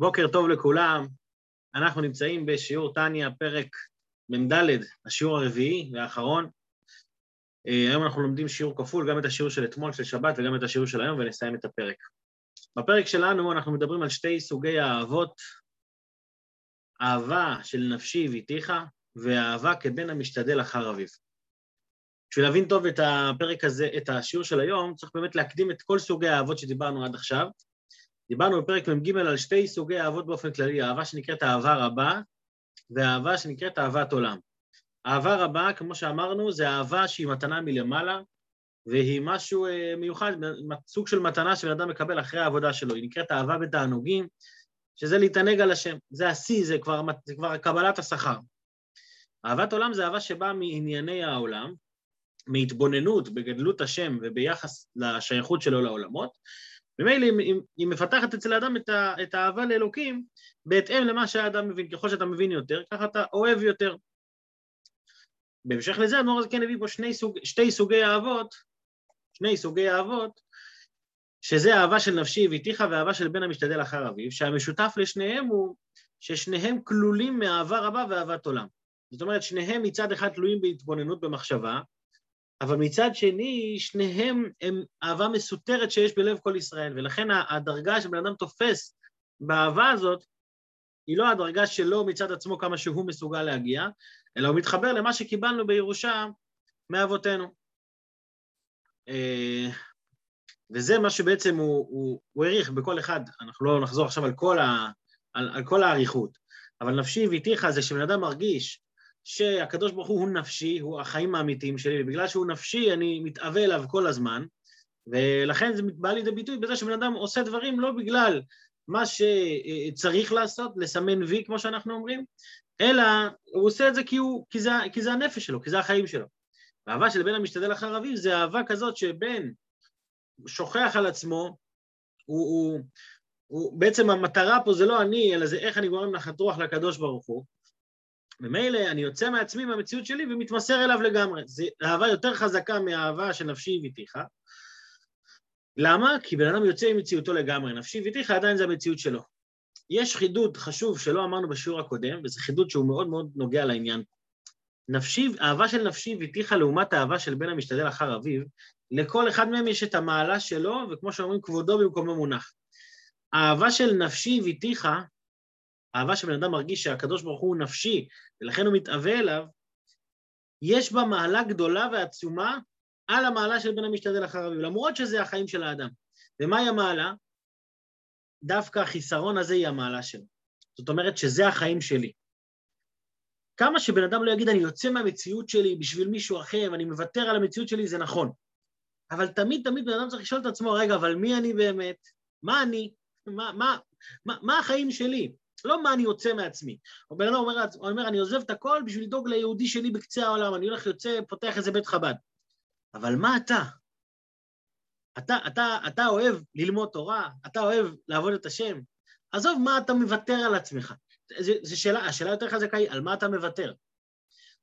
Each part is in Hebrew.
בוקר טוב לכולם, אנחנו נמצאים בשיעור טניה, פרק מ"ד, השיעור הרביעי והאחרון. אה, היום אנחנו לומדים שיעור כפול, גם את השיעור של אתמול, של שבת, וגם את השיעור של היום, ונסיים את הפרק. בפרק שלנו אנחנו מדברים על שתי סוגי האהבות, אהבה של נפשי ואיתיך, ואהבה כבן המשתדל אחר אביו. בשביל להבין טוב את הפרק הזה, את השיעור של היום, צריך באמת להקדים את כל סוגי האהבות שדיברנו עד עכשיו, דיברנו בפרק מ"ג על שתי סוגי אהבות באופן כללי, אהבה שנקראת אהבה רבה ואהבה שנקראת אהבת עולם. אהבה רבה, כמו שאמרנו, זה אהבה שהיא מתנה מלמעלה, והיא משהו אה, מיוחד, סוג של מתנה שבן אדם מקבל אחרי העבודה שלו. היא נקראת אהבה בתענוגים, שזה להתענג על השם. זה השיא, זה כבר, זה כבר קבלת השכר. אהבת עולם זה אהבה שבאה מענייני העולם, מהתבוננות בגדלות השם וביחס לשייכות שלו לעולמות, ממילא היא מפתחת אצל האדם את, האהבה לאלוקים בהתאם למה שהאדם מבין. ככל שאתה מבין יותר, ככה אתה אוהב יותר. בהמשך לזה, האדמו"ר הזה כן הביא פה שני סוג, שתי סוגי אהבות, שני סוגי אהבות, שזה אהבה של נפשי ואיתיך ואהבה של בן המשתדל אחר אביו, שהמשותף לשניהם הוא ששניהם כלולים מאהבה רבה ואהבת עולם. זאת אומרת, שניהם מצד אחד תלויים בהתבוננות במחשבה, אבל מצד שני, שניהם הם אהבה מסותרת שיש בלב כל ישראל, ולכן הדרגה שבן אדם תופס באהבה הזאת, היא לא הדרגה שלו מצד עצמו כמה שהוא מסוגל להגיע, אלא הוא מתחבר למה שקיבלנו בירושה מאבותינו. אה, וזה מה שבעצם הוא, הוא, הוא העריך בכל אחד, אנחנו לא נחזור עכשיו על כל, ה, על, על כל האריכות, אבל נפשי ואיתיך זה שבן אדם מרגיש שהקדוש ברוך הוא הוא נפשי, הוא החיים האמיתיים שלי, ובגלל שהוא נפשי אני מתאווה אליו כל הזמן, ולכן זה בא לידי ביטוי בזה שבן אדם עושה דברים לא בגלל מה שצריך לעשות, לסמן וי כמו שאנחנו אומרים, אלא הוא עושה את זה כי, הוא, כי, זה, כי זה הנפש שלו, כי זה החיים שלו. האהבה של בן המשתדל אחר אביו זה אהבה כזאת שבן שוכח על עצמו, הוא, הוא, הוא, בעצם המטרה פה זה לא אני, אלא זה איך אני גורם נחת רוח לקדוש ברוך הוא, ממילא אני יוצא מעצמי מהמציאות שלי ומתמסר אליו לגמרי. זו אהבה יותר חזקה מהאהבה של נפשי הביתיך. למה? כי בן אדם יוצא ממציאותו לגמרי. נפשי הביתיך עדיין זה המציאות שלו. יש חידוד חשוב שלא אמרנו בשיעור הקודם, וזה חידוד שהוא מאוד מאוד נוגע לעניין. נפשי, אהבה של נפשי הביתיך לעומת האהבה של בן המשתדל אחר אביו, לכל אחד מהם יש את המעלה שלו, וכמו שאומרים, כבודו במקומו מונח. האהבה של נפשי הביתיך אהבה שבן אדם מרגיש שהקדוש ברוך הוא נפשי, ולכן הוא מתאווה אליו, יש בה מעלה גדולה ועצומה על המעלה של בן המשתדל אחר אביו, למרות שזה החיים של האדם. ומהי המעלה? דווקא החיסרון הזה היא המעלה שלו. זאת אומרת שזה החיים שלי. כמה שבן אדם לא יגיד, אני יוצא מהמציאות שלי בשביל מישהו אחר, ואני מוותר על המציאות שלי, זה נכון. אבל תמיד תמיד בן אדם צריך לשאול את עצמו, רגע, אבל מי אני באמת? מה אני? מה, מה, מה, מה החיים שלי? לא מה אני יוצא מעצמי. או בן אדם אומר, אומר, אני עוזב את הכל בשביל לדאוג ליהודי שלי בקצה העולם, אני הולך, יוצא, פותח איזה בית חב"ד. אבל מה אתה? אתה, אתה, אתה אוהב ללמוד תורה, אתה אוהב לעבוד את השם, עזוב מה אתה מוותר על עצמך. זו שאלה, השאלה יותר חזקה היא, על מה אתה מוותר?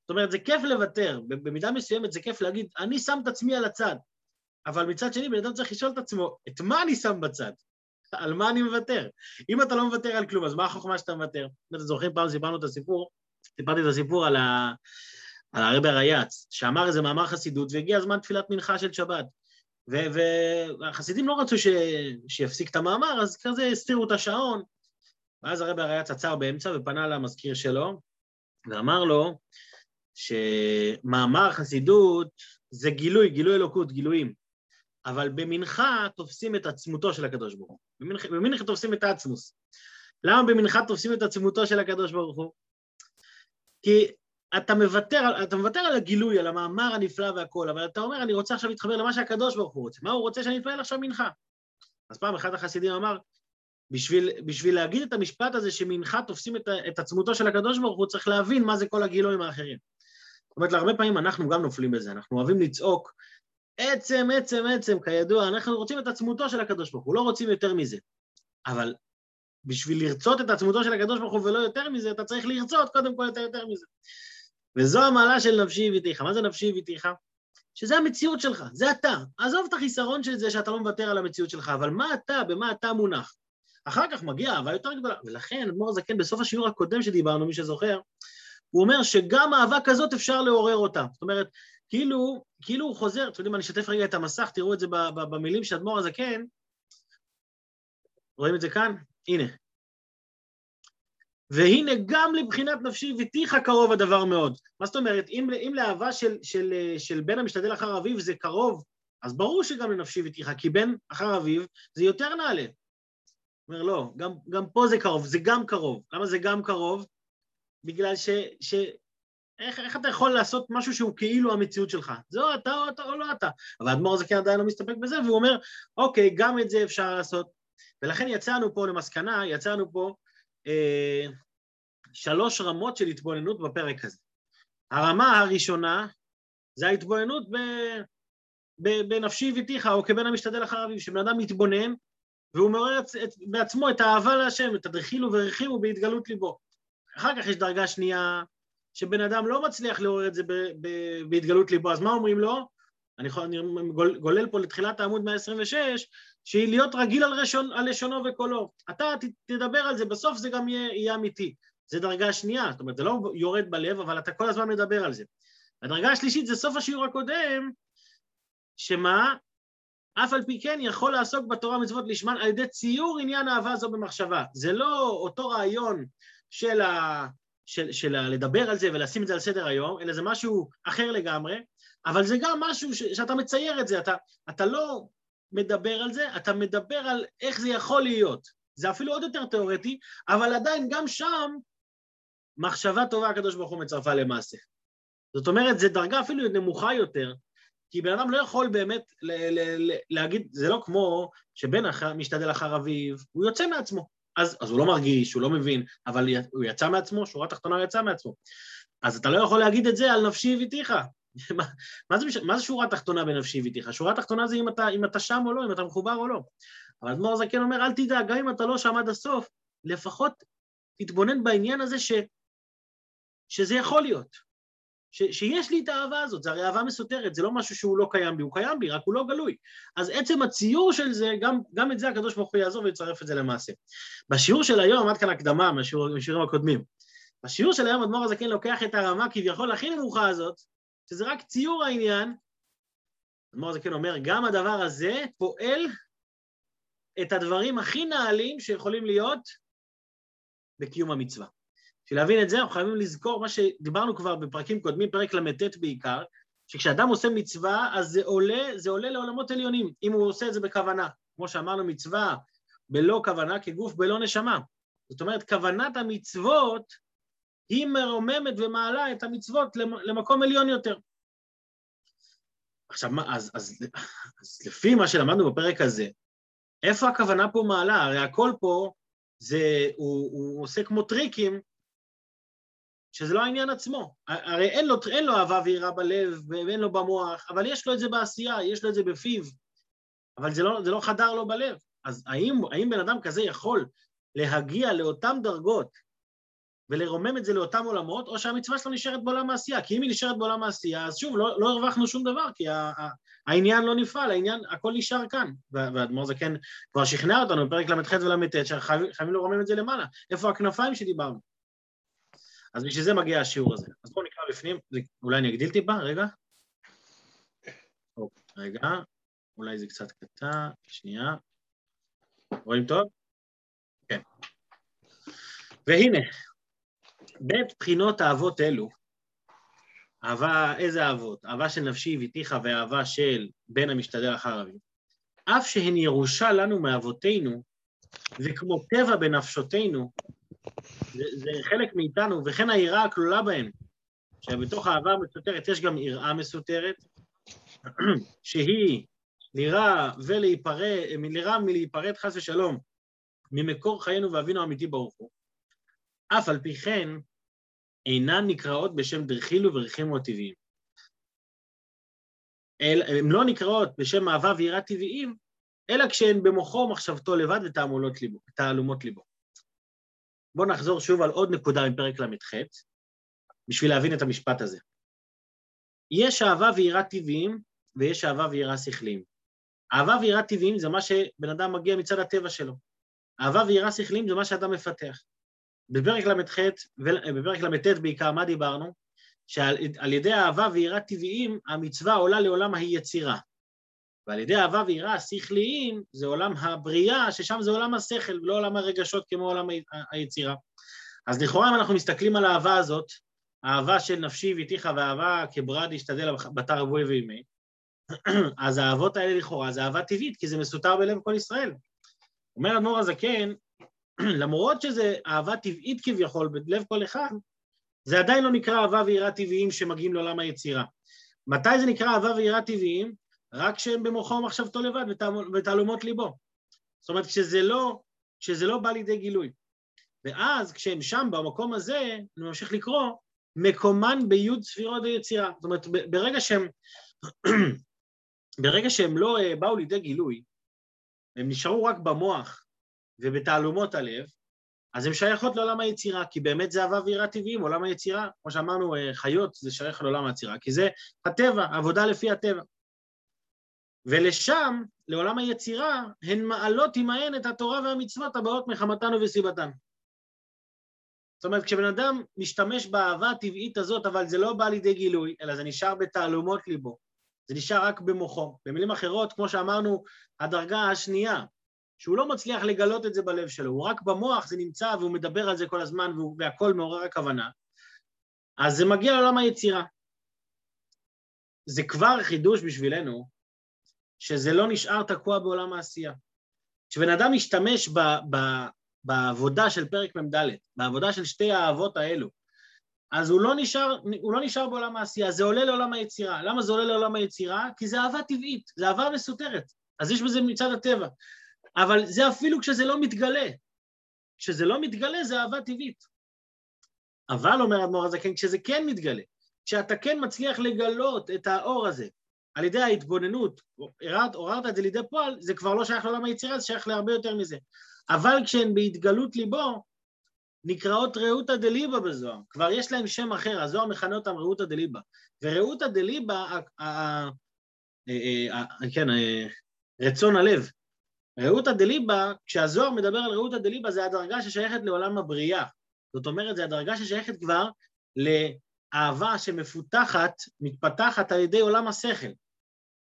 זאת אומרת, זה כיף לוותר, במידה מסוימת זה כיף להגיד, אני שם את עצמי על הצד, אבל מצד שני, בן אדם צריך לשאול את עצמו, את מה אני שם בצד? על מה אני מוותר? אם אתה לא מוותר על כלום, אז מה החוכמה שאתה מוותר? אם אתם זוכרים, פעם סיפרנו את הסיפור, סיפרתי את הסיפור על, ה... על הרבי הרייץ, שאמר איזה מאמר חסידות, והגיע הזמן תפילת מנחה של שבת. והחסידים לא רצו ש... שיפסיק את המאמר, אז כזה הסתירו את השעון. ואז הרבי הרייץ עצר באמצע ופנה למזכיר שלו, ואמר לו שמאמר חסידות זה גילוי, גילוי אלוקות, גילויים. אבל במנחה תופסים את עצמותו של הקדוש ברוך הוא. במנחה, במנחה תופסים את העצמוס. למה במנחה תופסים את עצמותו של הקדוש ברוך הוא? כי אתה מוותר, אתה מוותר על הגילוי, על המאמר הנפלא והכל, אבל אתה אומר, אני רוצה עכשיו להתחבר למה שהקדוש ברוך הוא רוצה. מה הוא רוצה שאני אתפלל עכשיו מנחה? אז פעם אחד החסידים אמר, בשביל, בשביל להגיד את המשפט הזה שמנחה תופסים את, את עצמותו של הקדוש ברוך הוא, צריך להבין מה זה כל הגילויים האחרים. זאת אומרת, להרבה פעמים אנחנו גם נופלים בזה, אנחנו אוהבים לצעוק עצם, עצם, עצם, כידוע, אנחנו רוצים את עצמותו של הקדוש ברוך הוא, לא רוצים יותר מזה. אבל בשביל לרצות את עצמותו של הקדוש ברוך הוא ולא יותר מזה, אתה צריך לרצות קודם כל יותר יותר מזה. וזו המעלה של נפשי הביתיך. מה זה נפשי הביתיך? שזה המציאות שלך, זה אתה. עזוב את החיסרון של זה שאתה לא מוותר על המציאות שלך, אבל מה אתה, במה אתה מונח? אחר כך מגיעה אהבה יותר גדולה, ולכן אדמו"ר הזקן בסוף השיעור הקודם שדיברנו, מי שזוכר, הוא אומר שגם אהבה כזאת אפשר לעורר אותה. זאת אומרת, כאילו, כאילו הוא חוזר, אתם יודעים, אני אשתף רגע את המסך, תראו את זה במילים של אדמו"ר הזקן. רואים את זה כאן? הנה. והנה גם לבחינת נפשי ותיך קרוב הדבר מאוד. מה זאת אומרת? אם, אם לאהבה של, של, של בן המשתדל אחר אביו זה קרוב, אז ברור שגם לנפשי ותיך, כי בן אחר אביו זה יותר נעלה. אומר, לא, גם, גם פה זה קרוב, זה גם קרוב. למה זה גם קרוב? בגלל ש... ש איך, איך אתה יכול לעשות משהו שהוא כאילו המציאות שלך? זה או אתה או אתה או לא אתה. אבל האדמו"ר הזה כן עדיין לא מסתפק בזה, והוא אומר, אוקיי, גם את זה אפשר לעשות. ולכן יצאנו פה למסקנה, יצאנו פה אה, שלוש רמות של התבוננות בפרק הזה. הרמה הראשונה זה ההתבוננות ב, ב, בנפשי ביתיך, או כבן המשתדל אחר אביו, שבן אדם מתבונן והוא מעורר בעצמו את האהבה להשם, את הדחילו ורחימו בהתגלות ליבו. אחר כך יש דרגה שנייה, שבן אדם לא מצליח לעורר את זה בהתגלות ליבו, אז מה אומרים לו? אני, יכול, אני גולל פה לתחילת העמוד 126, שהיא להיות רגיל על, ראשון, על לשונו וקולו. אתה תדבר על זה, בסוף זה גם יהיה, יהיה אמיתי. זה דרגה שנייה, זאת אומרת, זה לא יורד בלב, אבל אתה כל הזמן מדבר על זה. הדרגה השלישית זה סוף השיעור הקודם, שמה? אף על פי כן יכול לעסוק בתורה ומצוות לשמן על ידי ציור עניין אהבה זו במחשבה. זה לא אותו רעיון של, ה... של, של. לדבר על זה ולשים את זה על סדר היום, אלא זה משהו אחר לגמרי, אבל זה גם משהו ש... שאתה מצייר את זה, אתה, אתה לא מדבר על זה, אתה מדבר על איך זה יכול להיות. זה אפילו עוד יותר תיאורטי, אבל עדיין גם שם מחשבה טובה הקדוש ברוך הוא מצרפה למעשה. זאת אומרת, זו דרגה אפילו נמוכה יותר, כי בן אדם לא יכול באמת ל- ל- ל- להגיד, זה לא כמו שבן אחר, משתדל אחר אביו, הוא יוצא מעצמו. אז, אז הוא לא מרגיש, הוא לא מבין, אבל הוא יצא מעצמו, שורה תחתונה הוא יצא מעצמו. אז אתה לא יכול להגיד את זה על נפשי הביתיך. מה, מה, זה, מה זה שורה תחתונה בנפשי הביתיך? שורה תחתונה זה אם אתה, אם אתה שם או לא, אם אתה מחובר או לא. אבל אדמו"ר הזקן אומר, אל תדאג, גם אם אתה לא שם עד הסוף, לפחות תתבונן בעניין הזה ש, שזה יכול להיות. ש, שיש לי את האהבה הזאת, זה הרי אהבה מסותרת, זה לא משהו שהוא לא קיים בי, הוא קיים בי, רק הוא לא גלוי. אז עצם הציור של זה, גם, גם את זה הקדוש ברוך הוא יעזור ויצרף את זה למעשה. בשיעור של היום, עד כאן הקדמה מהשיעורים הקודמים, בשיעור של היום אדמו"ר הזקן לוקח את הרמה כביכול הכי נמוכה הזאת, שזה רק ציור העניין, אדמו"ר הזקן אומר, גם הדבר הזה פועל את הדברים הכי נעלים שיכולים להיות בקיום המצווה. בשביל להבין את זה אנחנו חייבים לזכור מה שדיברנו כבר בפרקים קודמים, פרק ל"ט בעיקר, שכשאדם עושה מצווה, אז זה עולה, זה עולה לעולמות עליונים, אם הוא עושה את זה בכוונה. כמו שאמרנו, מצווה בלא כוונה כגוף בלא נשמה. זאת אומרת, כוונת המצוות היא מרוממת ומעלה את המצוות למקום עליון יותר. עכשיו, מה, אז, אז, אז לפי מה שלמדנו בפרק הזה, איפה הכוונה פה מעלה? הרי הכל פה זה, הוא, הוא עושה כמו טריקים שזה לא העניין עצמו. הרי אין לו, אין לו אהבה ויראה בלב ואין לו במוח, אבל יש לו את זה בעשייה, יש לו את זה בפיו, אבל זה לא, זה לא חדר לו בלב. אז האם, האם בן אדם כזה יכול להגיע לאותן דרגות ולרומם את זה לאותם עולמות, או שהמצווה שלו נשארת בעולם העשייה? כי אם היא נשארת בעולם העשייה, אז שוב, לא, לא הרווחנו שום דבר, כי העניין לא נפעל, העניין, הכל נשאר כאן. והאדמו"ר זה כן כבר שכנע אותנו בפרק ל"ח ול"ט, שחייבים לרומם את זה למעלה. איפה הכנפיים שדיברנו? אז בשביל זה מגיע השיעור הזה. אז בואו נקרא בפנים, אולי אני אגדיל טיפה, רגע. אוקיי, רגע, אולי זה קצת קטן, שנייה. רואים טוב? כן. והנה, בית בחינות האבות אלו, אהבה, איזה אהבות? אהבה של נפשי הביתיך ואהבה של בן המשתדל אחר אביו. אף שהן ירושה לנו מאבותינו, וכמו טבע בנפשותינו, זה, זה חלק מאיתנו, וכן היראה הכלולה בהם, שבתוך האהבה המסותרת יש גם יראה מסותרת, שהיא לירה ולהיפרד, לירה מלהיפרד חס ושלום ממקור חיינו ואבינו האמיתי ברוך הוא. אף על פי כן, אינן נקראות בשם דרכילו ורחימו הטבעיים. הן לא נקראות בשם אהבה ויראה טבעיים, אלא כשהן במוחו מחשבתו לבד ותעלומות ליבו. בואו נחזור שוב על עוד נקודה מפרק ל"ח, בשביל להבין את המשפט הזה. יש אהבה ויראה טבעיים, ויש אהבה ויראה שכליים. אהבה ויראה טבעיים זה מה שבן אדם מגיע מצד הטבע שלו. אהבה ויראה שכליים זה מה שאתה מפתח. בפרק ל"ח, בפרק ל"ט בעיקר, מה דיברנו? שעל ידי אהבה ויראה טבעיים, המצווה עולה לעולם היצירה. ועל ידי אהבה ויראה שכליים, זה עולם הבריאה, ששם זה עולם השכל, ולא עולם הרגשות כמו עולם היצירה. אז לכאורה אם אנחנו מסתכלים על האהבה הזאת, אהבה של נפשי ואיתיך ואהבה כברד ישתדל בתר אבוי ואימי, אז האהבות האלה לכאורה זה אהבה טבעית, כי זה מסותר בלב כל ישראל. אומר אדמו"ר הזקן, למרות שזה אהבה טבעית כביכול בלב כל אחד, זה עדיין לא נקרא אהבה ויראה טבעיים שמגיעים לעולם היצירה. מתי זה נקרא אהבה ויראה טבעיים? רק כשהם במוחו ומחשבתו לבד, בתעלומות ליבו. זאת אומרת, כשזה לא, כשזה לא בא לידי גילוי. ואז כשהם שם, במקום הזה, אני ממשיך לקרוא, מקומן ביוד ספירות היצירה. זאת אומרת, ברגע שהם, ברגע שהם לא אה, באו לידי גילוי, הם נשארו רק במוח ובתעלומות הלב, אז הן שייכות לעולם היצירה, כי באמת זה אהבה ויראה טבעיים, עולם היצירה, כמו שאמרנו, אה, חיות זה שייך לעולם היצירה, כי זה הטבע, עבודה לפי הטבע. ולשם, לעולם היצירה, הן מעלות עמהן את התורה והמצוות הבאות מחמתן ובסיבתן. זאת אומרת, כשבן אדם משתמש באהבה הטבעית הזאת, אבל זה לא בא לידי גילוי, אלא זה נשאר בתעלומות ליבו, זה נשאר רק במוחו. במילים אחרות, כמו שאמרנו, הדרגה השנייה, שהוא לא מצליח לגלות את זה בלב שלו, הוא רק במוח, זה נמצא והוא מדבר על זה כל הזמן והכל מעורר הכוונה, אז זה מגיע לעולם היצירה. זה כבר חידוש בשבילנו, שזה לא נשאר תקוע בעולם העשייה. כשבן אדם משתמש ב, ב, בעבודה של פרק מ"ד, בעבודה של שתי האהבות האלו, אז הוא לא, נשאר, הוא לא נשאר בעולם העשייה, זה עולה לעולם היצירה. למה זה עולה לעולם היצירה? כי זה אהבה טבעית, זה אהבה מסותרת. אז יש בזה מצד הטבע. אבל זה אפילו כשזה לא מתגלה. כשזה לא מתגלה זה אהבה טבעית. אבל, אומר אדמו"ר הזקן, כשזה כן מתגלה, כשאתה כן מצליח לגלות את האור הזה על ידי ההתבוננות, עוררת את זה לידי פועל, זה כבר לא שייך לעולם היצירה, זה שייך להרבה יותר מזה. אבל כשהן בהתגלות ליבו, נקראות ראותא דליבה בזוהר. כבר יש להם שם אחר, הזוהר מכנה אותם ראותא דליבה. וראותא דליבה, כן, רצון הלב. ראותא דליבה, כשהזוהר מדבר על ראותא דליבה, זה הדרגה ששייכת לעולם הבריאה. זאת אומרת, זו הדרגה ששייכת כבר לאהבה שמפותחת, מתפתחת על ידי עולם השכל.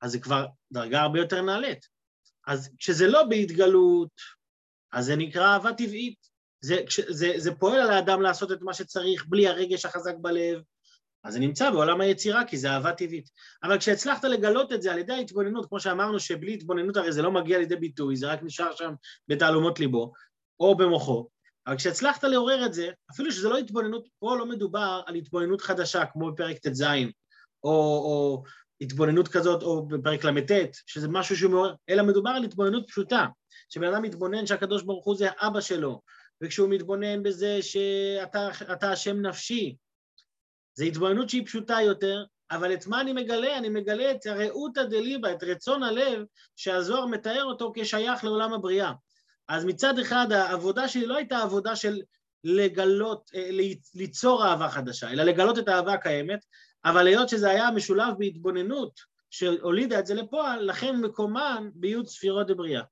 אז זה כבר דרגה הרבה יותר נעלית. אז כשזה לא בהתגלות, אז זה נקרא אהבה טבעית. זה, זה, זה פועל על האדם לעשות את מה שצריך בלי הרגש החזק בלב, אז זה נמצא בעולם היצירה, כי זה אהבה טבעית. אבל כשהצלחת לגלות את זה על ידי ההתבוננות, כמו שאמרנו שבלי התבוננות הרי זה לא מגיע לידי ביטוי, זה רק נשאר שם בתעלומות ליבו, או במוחו, אבל כשהצלחת לעורר את זה, אפילו שזה לא התבוננות, פה לא מדובר על התבוננות חדשה, כמו בפרק ט"ז, או, או התבוננות כזאת, או בפרק ל"ט, שזה משהו שהוא מעורר, אלא מדובר על התבוננות פשוטה, שבן אדם מתבונן שהקדוש ברוך הוא זה האבא שלו, וכשהוא מתבונן בזה שאתה השם נפשי, זו התבוננות שהיא פשוטה יותר, אבל את מה אני מגלה? אני מגלה את ראותא דליבה, את רצון הלב, שהזוהר מתאר אותו כשייך לעולם הבריאה. אז מצד אחד העבודה שלי לא הייתה עבודה של לגלות, אה, ליצור אהבה חדשה, אלא לגלות את האהבה הקיימת, אבל היות שזה היה משולב בהתבוננות שהולידה את זה לפועל, לכן מקומן ביוד ספירות דבריאה.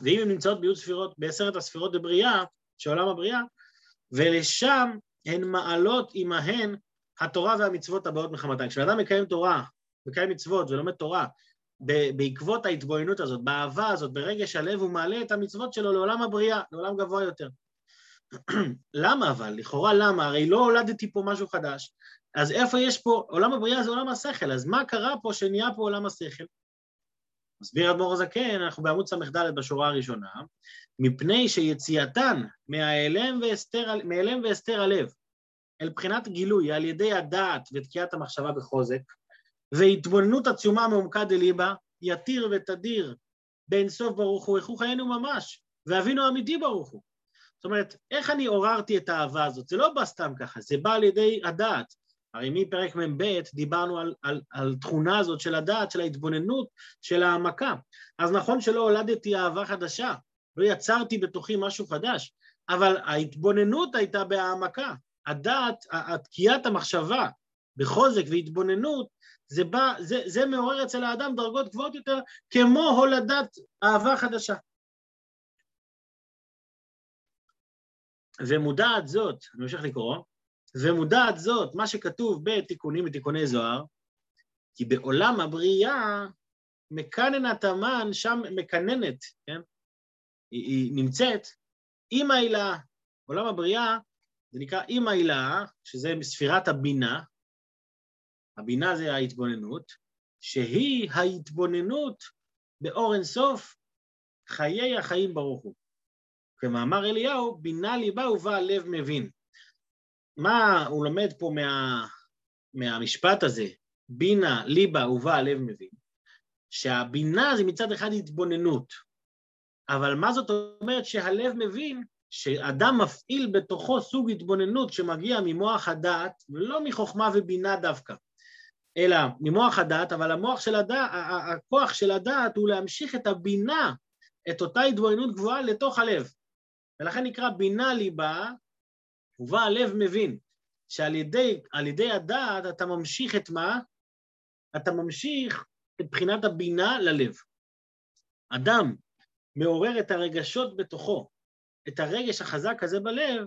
ואם הן נמצאות ביוד ספירות, בעשרת הספירות דבריאה, של עולם הבריאה, ולשם הן מעלות עמהן התורה והמצוות הבאות מחמתן. כשאדם מקיים תורה, מקיים מצוות ולומד תורה, בעקבות ההתבוננות הזאת, באהבה הזאת, ברגש הלב, הוא מעלה את המצוות שלו לעולם הבריאה, לעולם גבוה יותר. למה אבל? לכאורה למה? הרי לא הולדתי פה משהו חדש. אז איפה יש פה, עולם הבריאה זה עולם השכל, אז מה קרה פה שנהיה פה עולם השכל? מסביר אדמו"ר הזקן, אנחנו בעמוד ס"ד בשורה הראשונה, מפני שיציאתן מהאלם והסתר, הלב אל בחינת גילוי על ידי הדעת ותקיעת המחשבה בחוזק, והתבוננות עצומה מעומקה דליבה, יתיר ותדיר באין סוף ברוך הוא, איכו חיינו ממש, ואבינו אמיתי ברוך הוא. זאת אומרת, איך אני עוררתי את האהבה הזאת? זה לא בא סתם ככה, זה בא על ידי הדעת. הרי מפרק מ"ב דיברנו על, על, על תכונה הזאת של הדעת, של ההתבוננות, של העמקה. אז נכון שלא הולדתי אהבה חדשה, לא יצרתי בתוכי משהו חדש, אבל ההתבוננות הייתה בהעמקה. הדעת, תקיעת המחשבה בחוזק והתבוננות, זה, בא, זה, זה מעורר אצל האדם דרגות גבוהות יותר, כמו הולדת אהבה חדשה. ומודעת זאת, אני ממשיך לקרוא, ומודעת זאת, מה שכתוב בתיקונים בתיקוני זוהר, כי בעולם הבריאה מקננת המן, שם מקננת, כן? היא, היא נמצאת עם העילה, עולם הבריאה זה נקרא עם העילה, שזה ספירת הבינה, הבינה זה ההתבוננות, שהיא ההתבוננות באור אינסוף חיי החיים ברוך הוא. כמאמר אליהו, בינה ליבה ובא לב מבין. מה הוא לומד פה מה, מהמשפט הזה, בינה ליבה ובא לב מבין? שהבינה זה מצד אחד התבוננות, אבל מה זאת אומרת שהלב מבין שאדם מפעיל בתוכו סוג התבוננות שמגיע ממוח הדעת, ולא מחוכמה ובינה דווקא, אלא ממוח הדעת, אבל המוח של הדעת, הכוח של הדעת הוא להמשיך את הבינה, את אותה התבוננות גבוהה לתוך הלב. ולכן נקרא בינה ליבה, ובה הלב מבין, שעל ידי, ידי הדעת אתה ממשיך את מה? אתה ממשיך את בחינת הבינה ללב. אדם מעורר את הרגשות בתוכו, את הרגש החזק הזה בלב,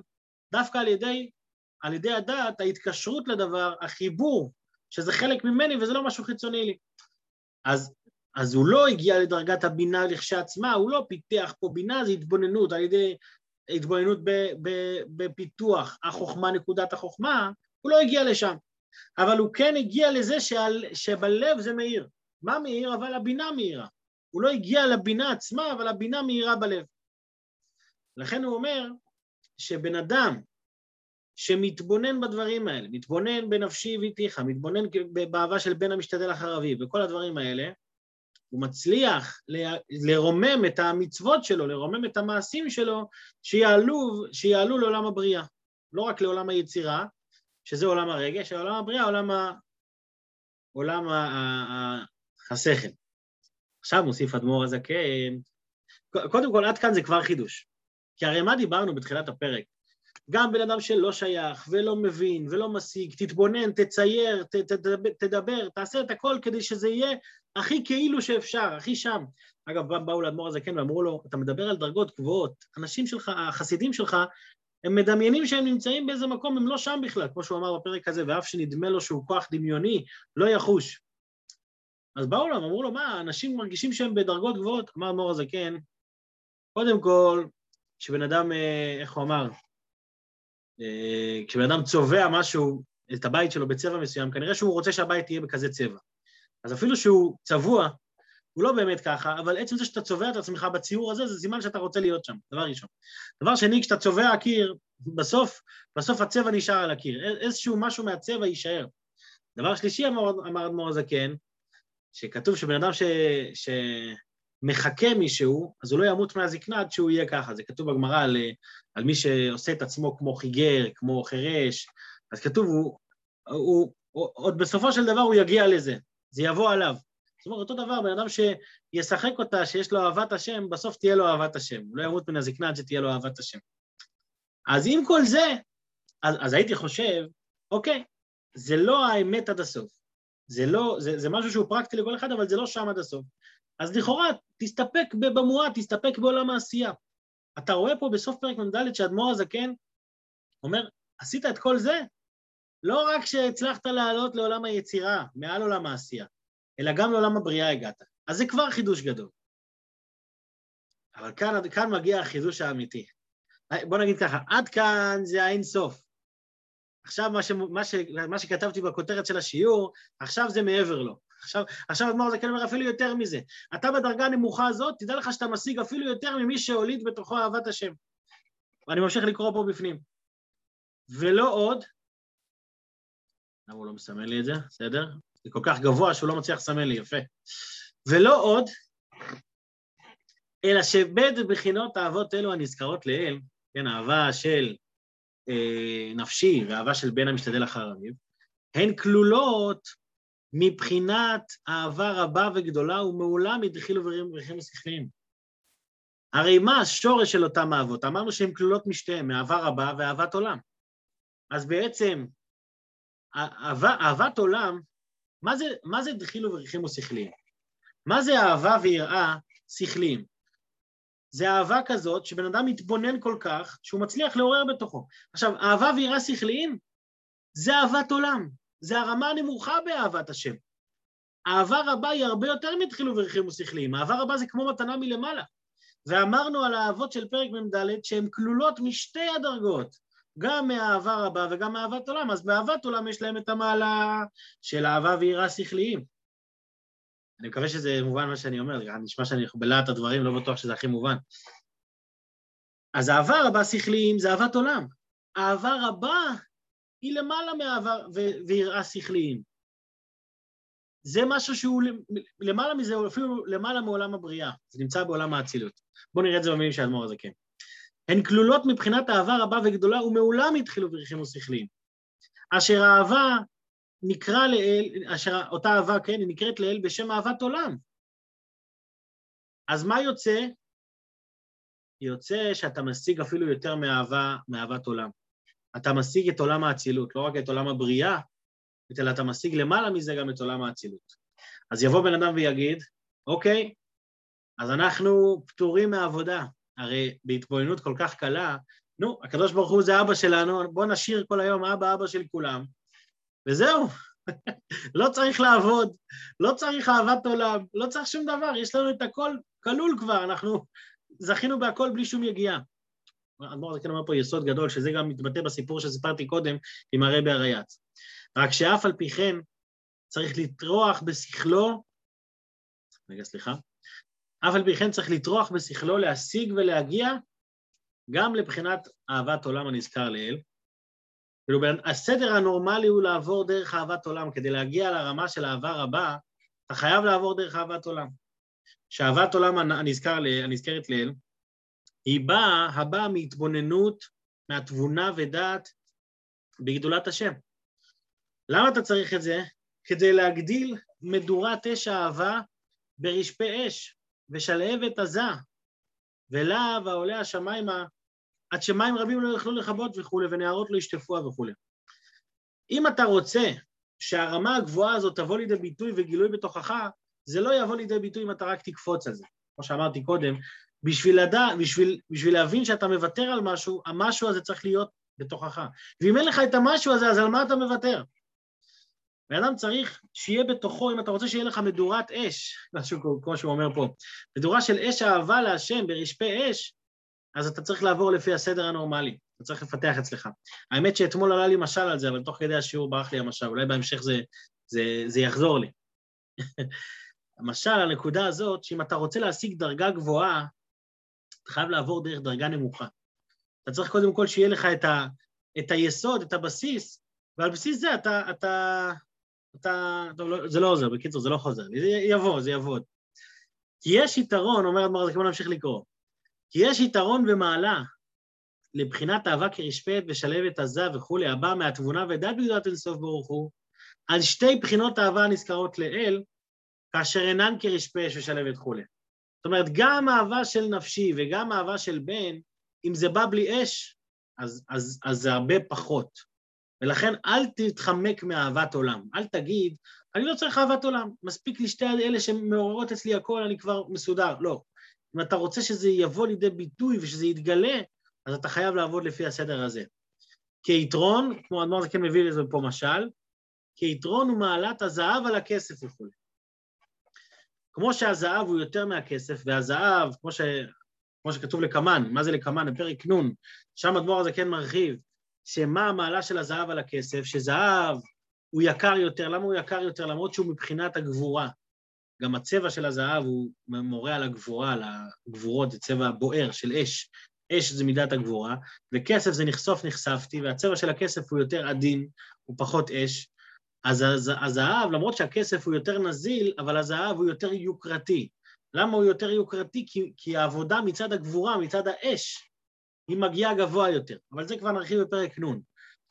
דווקא על ידי, על ידי הדעת, ההתקשרות לדבר, החיבור, שזה חלק ממני וזה לא משהו חיצוני לי. אז, אז הוא לא הגיע לדרגת הבינה לכשעצמה, הוא לא פיתח פה בינה, זה התבוננות, על ידי התבוננות בפיתוח החוכמה, נקודת החוכמה, הוא לא הגיע לשם. אבל הוא כן הגיע לזה שעל, שבלב זה מאיר. מה מאיר? אבל הבינה מאירה. הוא לא הגיע לבינה עצמה, אבל הבינה מאירה בלב. לכן הוא אומר שבן אדם שמתבונן בדברים האלה, מתבונן בנפשי ואיתיך, מתבונן באהבה של בן המשתדל אחר אביו, וכל הדברים האלה, הוא מצליח לרומם את המצוות שלו, לרומם את המעשים שלו, שיעלו, שיעלו לעולם הבריאה. לא רק לעולם היצירה, שזה עולם הרגש, אלא עולם הבריאה, עולם, ה... עולם ה... ה... השכל. עכשיו מוסיף אדמו"ר הזקן, קודם כל עד כאן זה כבר חידוש. כי הרי מה דיברנו בתחילת הפרק? גם בן אדם שלא שייך ולא מבין ולא משיג, תתבונן, תצייר, ת, ת, תדבר, תעשה את הכל כדי שזה יהיה הכי כאילו שאפשר, הכי שם. אגב, באו לאדמו"ר הזקן ואמרו לו, אתה מדבר על דרגות גבוהות, אנשים שלך, החסידים שלך, הם מדמיינים שהם נמצאים באיזה מקום, הם לא שם בכלל, כמו שהוא אמר בפרק הזה, ואף שנדמה לו שהוא כוח דמיוני, לא יחוש. אז באו לו, אמרו לו, מה, אנשים מרגישים שהם בדרגות גבוהות? אמר אדמו"ר הזקן, קודם כל, כשבן אדם, אה, איך הוא אמר, כשבן אדם צובע משהו, את הבית שלו בצבע מסוים, כנראה שהוא רוצה שהבית יהיה בכזה צבע. אז אפילו שהוא צבוע, הוא לא באמת ככה, אבל עצם זה שאתה צובע את עצמך בציור הזה, זה סימן שאתה רוצה להיות שם, דבר ראשון. דבר שני, כשאתה צובע קיר, בסוף, בסוף הצבע נשאר על הקיר, איזשהו משהו מהצבע יישאר. דבר שלישי, אמר אדמו"ר הזקן, שכתוב שבן אדם ש... ש... מחכה מישהו, אז הוא לא ימות מהזקנה עד שהוא יהיה ככה. זה כתוב בגמרא על, על מי שעושה את עצמו כמו חיגר, כמו חירש, אז כתוב, הוא, הוא, הוא, עוד בסופו של דבר הוא יגיע לזה, זה יבוא עליו. זאת אומרת, אותו דבר, בן אדם שישחק אותה, שיש לו אהבת השם, בסוף תהיה לו אהבת השם. הוא לא ימות מן הזקנה עד שתהיה לו אהבת השם. אז עם כל זה, אז, אז הייתי חושב, אוקיי, זה לא האמת עד הסוף. זה לא, זה, זה משהו שהוא פרקטי לכל אחד, אבל זה לא שם עד הסוף. אז לכאורה, תסתפק במועט, תסתפק בעולם העשייה. אתה רואה פה בסוף פרק מ"ד שאדמו"ר הזקן אומר, עשית את כל זה? לא רק שהצלחת לעלות לעולם היצירה, מעל עולם העשייה, אלא גם לעולם הבריאה הגעת. אז זה כבר חידוש גדול. אבל כאן, כאן מגיע החידוש האמיתי. בוא נגיד ככה, עד כאן זה האין סוף. עכשיו מה, ש, מה, ש, מה שכתבתי בכותרת של השיעור, עכשיו זה מעבר לו. עכשיו, עכשיו אדמו"ר הזקן אומר אפילו יותר מזה. אתה בדרגה הנמוכה הזאת, תדע לך שאתה משיג אפילו יותר ממי שהוליד בתוכו אהבת השם. ואני ממשיך לקרוא פה בפנים. ולא עוד, למה הוא לא מסמן לי את זה? בסדר? זה כל כך גבוה שהוא לא מצליח לסמן לי, יפה. ולא עוד, אלא שבית בחינות האהבות אלו הנזכרות לאל, כן, אהבה של אה, נפשי ואהבה של בן המשתדל אחר אביו, הן כלולות מבחינת אהבה רבה וגדולה ומעולם הדחילו וריחים ושכליים. הרי מה השורש של אותם אהבות? אמרנו שהן כלולות משתיהן, מאהבה רבה ואהבת עולם. אז בעצם, אהבה, אהבת עולם, מה זה, מה זה דחילו וריחים ושכליים? מה זה אהבה ויראה שכליים? זה אהבה כזאת שבן אדם מתבונן כל כך שהוא מצליח לעורר בתוכו. עכשיו, אהבה ויראה שכליים זה אהבת עולם, זה הרמה הנמוכה באהבת השם. אהבה רבה היא הרבה יותר מתחילו ורחימו שכליים, אהבה רבה זה כמו מתנה מלמעלה. ואמרנו על האהבות של פרק מ"ד שהן כלולות משתי הדרגות, גם מאהבה רבה וגם מאהבת עולם, אז באהבת עולם יש להם את המעלה של אהבה ויראה שכליים. אני מקווה שזה מובן מה שאני אומר, נשמע שאני בלהט הדברים, לא בטוח שזה הכי מובן. אז אהבה רבה שכליים זה אהבת עולם. אהבה רבה היא למעלה מאהבה ויראה שכליים. זה משהו שהוא למעלה מזה, הוא אפילו למעלה מעולם הבריאה, זה נמצא בעולם האצילות. בואו נראה את זה במילים של האדמו"ר הזה, כן. הן כלולות מבחינת אהבה רבה וגדולה ומעולם התחילו ורחימו שכליים. אשר אהבה נקרא לאל, אשר אותה אהבה, כן, היא נקראת לאל בשם אהבת עולם. אז מה יוצא? יוצא שאתה משיג אפילו יותר מאהבה, מאהבת עולם. אתה משיג את עולם האצילות, לא רק את עולם הבריאה, אלא אתה משיג למעלה מזה גם את עולם האצילות. אז יבוא בן אדם ויגיד, אוקיי, אז אנחנו פטורים מהעבודה. הרי בהתבוננות כל כך קלה, נו, הקדוש ברוך הוא זה אבא שלנו, בואו נשאיר כל היום אבא אבא של כולם, וזהו. לא צריך לעבוד, לא צריך אהבת עולם, לא צריך שום דבר, יש לנו את הכל כלול כבר, אנחנו זכינו בהכל בלי שום יגיעה. האדמו"ר הזקן אומר פה יסוד גדול, שזה גם מתבטא בסיפור שסיפרתי קודם עם הרבי הרייץ. רק שאף על פי כן צריך לטרוח בשכלו, רגע, סליחה, אף על פי כן צריך לטרוח בשכלו להשיג ולהגיע גם לבחינת אהבת עולם הנזכר לאל. כאילו, הסדר הנורמלי הוא לעבור דרך אהבת עולם. כדי להגיע לרמה של אהבה רבה, אתה חייב לעבור דרך אהבת עולם. שאהבת עולם הנזכר, הנזכרת לאל, היא באה, הבאה מהתבוננות, מהתבונה ודעת בגדולת השם. למה אתה צריך את זה? כדי להגדיל מדורת אש האהבה ברשפי אש, ושלהבת עזה, ולהב העולה השמיימה, עד שמים רבים לא יוכלו לכבות וכולי, ונערות לא ישטפוה וכולי. אם אתה רוצה שהרמה הגבוהה הזאת תבוא לידי ביטוי וגילוי בתוכך, זה לא יבוא לידי ביטוי אם אתה רק תקפוץ על זה. כמו שאמרתי קודם, בשביל, לדע, בשביל, בשביל להבין שאתה מוותר על משהו, המשהו הזה צריך להיות בתוכך. ואם אין לך את המשהו הזה, אז על מה אתה מוותר? בן אדם צריך שיהיה בתוכו, אם אתה רוצה שיהיה לך מדורת אש, משהו כמו שהוא אומר פה, מדורה של אש אהבה להשם ברשפי אש, אז אתה צריך לעבור לפי הסדר הנורמלי, אתה צריך לפתח אצלך. האמת שאתמול עלה לי משל על זה, אבל תוך כדי השיעור ברח לי המשל, אולי בהמשך זה, זה, זה יחזור לי. המשל, הנקודה הזאת, שאם אתה רוצה להשיג דרגה גבוהה, אתה חייב לעבור דרך דרגה נמוכה. אתה צריך קודם כל שיהיה לך את, ה, את היסוד, את הבסיס, ועל בסיס זה אתה, אתה, אתה, טוב, לא, זה לא עוזר, בקיצור, זה לא חוזר, זה יבוא, זה יעבוד. כי יש יתרון, אומר אדמר, זה כמו להמשיך לקרוא, כי יש יתרון במעלה לבחינת אהבה כרשפת ושלבת עזה וכולי, הבא מהתבונה ודת בגדולת אינסוף ברוך הוא, על שתי בחינות אהבה הנזכרות לאל, כאשר אינן כרשפש ושלבת וכולי. זאת אומרת, גם אהבה של נפשי וגם אהבה של בן, אם זה בא בלי אש, אז, אז, אז זה הרבה פחות. ולכן אל תתחמק מאהבת עולם. אל תגיד, אני לא צריך אהבת עולם, מספיק לי שתי אלה שמעוררות אצלי הכל, אני כבר מסודר. לא. אם אתה רוצה שזה יבוא לידי ביטוי ושזה יתגלה, אז אתה חייב לעבוד לפי הסדר הזה. כיתרון, כמו אדמור כן מביא לזה פה משל, כיתרון הוא מעלת הזהב על הכסף וכו'. כמו שהזהב הוא יותר מהכסף, והזהב, כמו, ש... כמו שכתוב לקמן, מה זה לקמן? בפרק נ', שם אדמור הזה כן מרחיב, שמה המעלה של הזהב על הכסף, שזהב הוא יקר יותר, למה הוא יקר יותר? למרות שהוא מבחינת הגבורה. גם הצבע של הזהב הוא מורה על הגבורה, על הגבורות, זה צבע בוער של אש. אש זה מידת הגבורה, וכסף זה נחשוף נחשפתי, והצבע של הכסף הוא יותר עדין, הוא פחות אש. אז הזהב, למרות שהכסף הוא יותר נזיל, אבל הזהב הוא יותר יוקרתי. למה הוא יותר יוקרתי? כי, כי העבודה מצד הגבורה, מצד האש, היא מגיעה גבוה יותר. אבל זה כבר נרחיב בפרק נ'.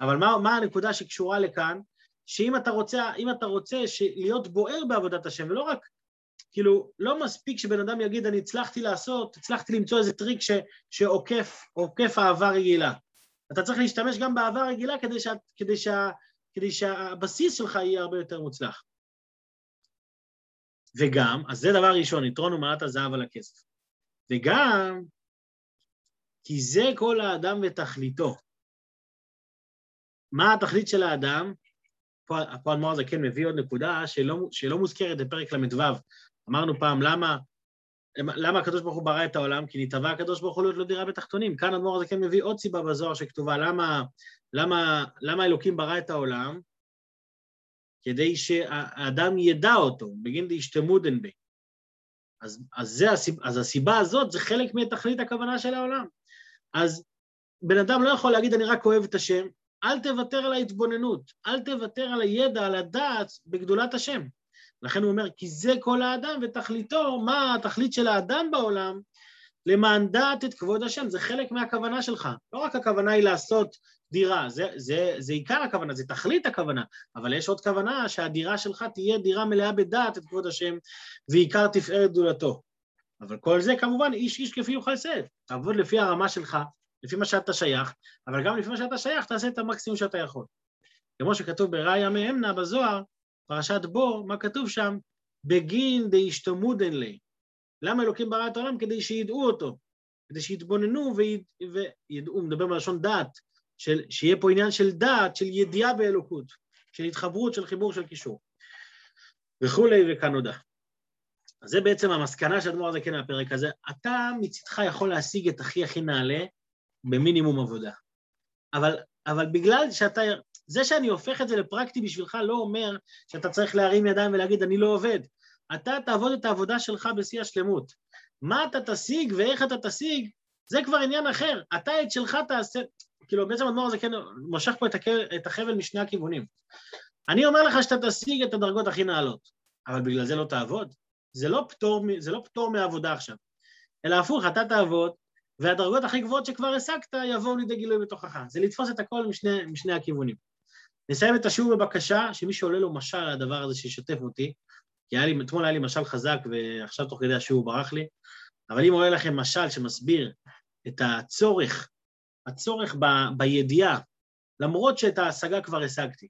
אבל מה, מה הנקודה שקשורה לכאן? שאם אתה רוצה, אתה רוצה להיות בוער בעבודת השם, ולא רק, כאילו, לא מספיק שבן אדם יגיד, אני הצלחתי לעשות, הצלחתי למצוא איזה טריק ש, שעוקף, עוקף אהבה רגילה. אתה צריך להשתמש גם באהבה רגילה כדי, שה, כדי, שה, כדי שהבסיס שלך יהיה הרבה יותר מוצלח. וגם, אז זה דבר ראשון, יתרון ומעלת הזהב על הכסף. וגם כי זה כל האדם ותכליתו. מה התכלית של האדם? פה האדמו"ר הזה כן מביא עוד נקודה שלא, שלא מוזכרת בפרק ל"ו. אמרנו פעם, למה, למה הקדוש ברוך הוא ברא את העולם? כי נתבע הקדוש ברוך הוא להיות לו דירה בתחתונים. כאן האדמו"ר הזה כן מביא עוד סיבה בזוהר שכתובה, למה, למה, למה אלוקים ברא את העולם? כדי שהאדם ידע אותו, בגין דהשתמודן בי. אז, אז, זה הסיבה, אז הסיבה הזאת זה חלק מתכלית הכוונה של העולם. אז בן אדם לא יכול להגיד, אני רק אוהב את השם, אל תוותר על ההתבוננות, אל תוותר על הידע, על הדעת בגדולת השם. לכן הוא אומר, כי זה כל האדם ותכליתו, מה התכלית של האדם בעולם? למען דעת את כבוד השם, זה חלק מהכוונה שלך. לא רק הכוונה היא לעשות דירה, זה, זה, זה עיקר הכוונה, זה תכלית הכוונה, אבל יש עוד כוונה שהדירה שלך תהיה דירה מלאה בדעת את כבוד השם, ועיקר תפארת גדולתו. אבל כל זה כמובן איש איש כפי יוכל לשאת, תעבוד לפי הרמה שלך, לפי מה שאתה שייך, אבל גם לפי מה שאתה שייך תעשה את המקסימום שאתה יכול. כמו שכתוב בראיה מאמנה בזוהר, פרשת בור, מה כתוב שם? בגין דהשתמודן לי. למה אלוקים ברא את העולם? כדי שידעו אותו, כדי שיתבוננו וידעו, הוא מדבר בלשון דעת, של, שיהיה פה עניין של דעת, של ידיעה באלוקות, של התחברות, של חיבור, של קישור. וכולי, וכאן נודע. אז זה בעצם המסקנה של הדבר הזה כן מהפרק הזה. אתה מצדך יכול להשיג את הכי הכי נעלה במינימום עבודה. אבל, אבל בגלל שאתה, זה שאני הופך את זה לפרקטי בשבילך לא אומר שאתה צריך להרים ידיים ולהגיד אני לא עובד. אתה תעבוד את העבודה שלך בשיא השלמות. מה אתה תשיג ואיך אתה תשיג, זה כבר עניין אחר. אתה את שלך תעשה, כאילו בעצם הדמור הזה כן מושך פה את החבל משני הכיוונים. אני אומר לך שאתה תשיג את הדרגות הכי נעלות, אבל בגלל זה לא תעבוד. זה לא פטור, זה לא פטור מעבודה עכשיו, אלא הפוך, אתה תעבוד, והדרגות הכי גבוהות שכבר השגת יבואו לידי גילוי בתוכך. זה לתפוס את הכל משני, משני הכיוונים. נסיים את השיעור בבקשה, שמי שעולה לו משל על הדבר הזה שישתף אותי, כי היה לי, אתמול היה לי משל חזק ועכשיו תוך כדי השיעור ברח לי, אבל אם עולה לכם משל שמסביר את הצורך, הצורך ב, בידיעה, למרות שאת ההשגה כבר השגתי,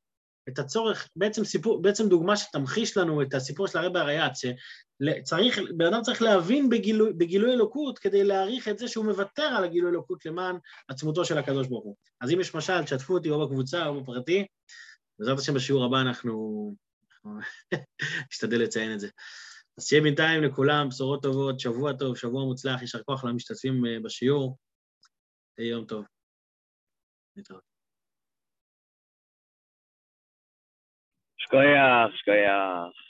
את הצורך, בעצם סיפור, בעצם דוגמה שתמחיש לנו את הסיפור של הרבי הריאץ, שצריך, בן אדם צריך להבין בגילוי, בגילוי אלוקות כדי להעריך את זה שהוא מוותר על הגילוי אלוקות למען עצמותו של הקדוש ברוך הוא. אז אם יש משל, תשתפו אותי או בקבוצה או בפרטי, בעזרת השם בשיעור הבא אנחנו נשתדל לציין את זה. אז שיהיה בינתיים לכולם בשורות טובות, שבוע טוב, שבוע מוצלח, יישר כוח למשתתפים אה, בשיעור. יום טוב. להתראות. שכוייח, שכוייח.